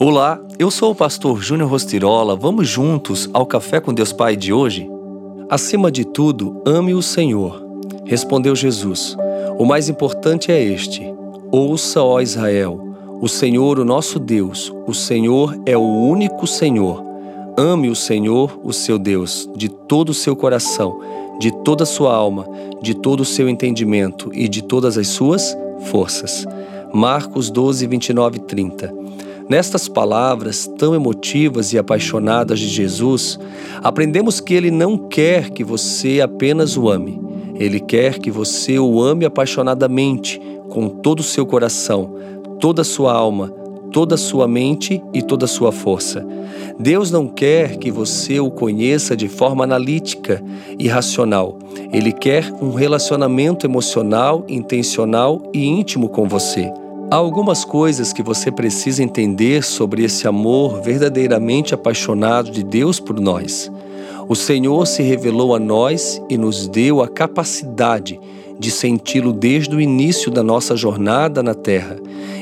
Olá, eu sou o pastor Júnior Rostirola. Vamos juntos ao Café com Deus Pai de hoje? Acima de tudo, ame o Senhor. Respondeu Jesus. O mais importante é este: Ouça, ó Israel, o Senhor, o nosso Deus, o Senhor é o único Senhor. Ame o Senhor, o seu Deus, de todo o seu coração, de toda a sua alma, de todo o seu entendimento e de todas as suas forças. Marcos 12, 29 e 30. Nestas palavras tão emotivas e apaixonadas de Jesus, aprendemos que ele não quer que você apenas o ame. Ele quer que você o ame apaixonadamente, com todo o seu coração, toda a sua alma, toda a sua mente e toda a sua força. Deus não quer que você o conheça de forma analítica e racional. Ele quer um relacionamento emocional, intencional e íntimo com você. Há algumas coisas que você precisa entender sobre esse amor verdadeiramente apaixonado de Deus por nós. O Senhor se revelou a nós e nos deu a capacidade de senti-lo desde o início da nossa jornada na Terra.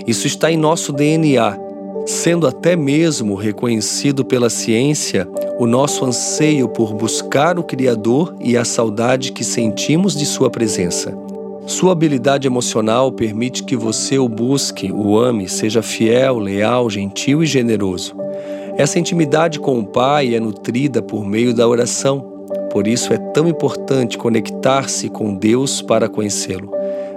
Isso está em nosso DNA, sendo até mesmo reconhecido pela ciência o nosso anseio por buscar o Criador e a saudade que sentimos de Sua presença. Sua habilidade emocional permite que você o busque, o ame, seja fiel, leal, gentil e generoso. Essa intimidade com o Pai é nutrida por meio da oração. Por isso é tão importante conectar-se com Deus para conhecê-lo.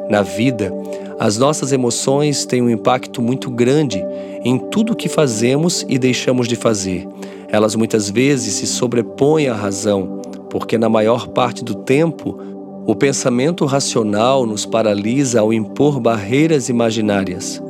Na vida, as nossas emoções têm um impacto muito grande em tudo o que fazemos e deixamos de fazer. Elas muitas vezes se sobrepõem à razão, porque na maior parte do tempo o pensamento racional nos paralisa ao impor barreiras imaginárias.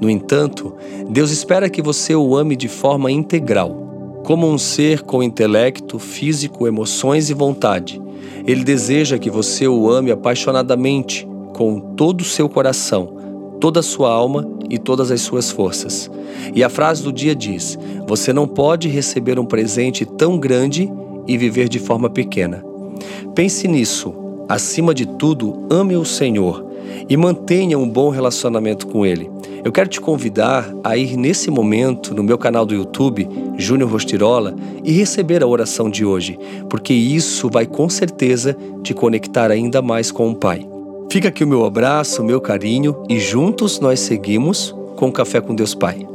No entanto, Deus espera que você o ame de forma integral, como um ser com intelecto, físico, emoções e vontade. Ele deseja que você o ame apaixonadamente, com todo o seu coração, toda a sua alma e todas as suas forças. E a frase do dia diz: Você não pode receber um presente tão grande e viver de forma pequena. Pense nisso Acima de tudo, ame o Senhor e mantenha um bom relacionamento com Ele. Eu quero te convidar a ir nesse momento no meu canal do YouTube, Júnior Rostirola, e receber a oração de hoje, porque isso vai com certeza te conectar ainda mais com o Pai. Fica aqui o meu abraço, o meu carinho e juntos nós seguimos com Café com Deus Pai.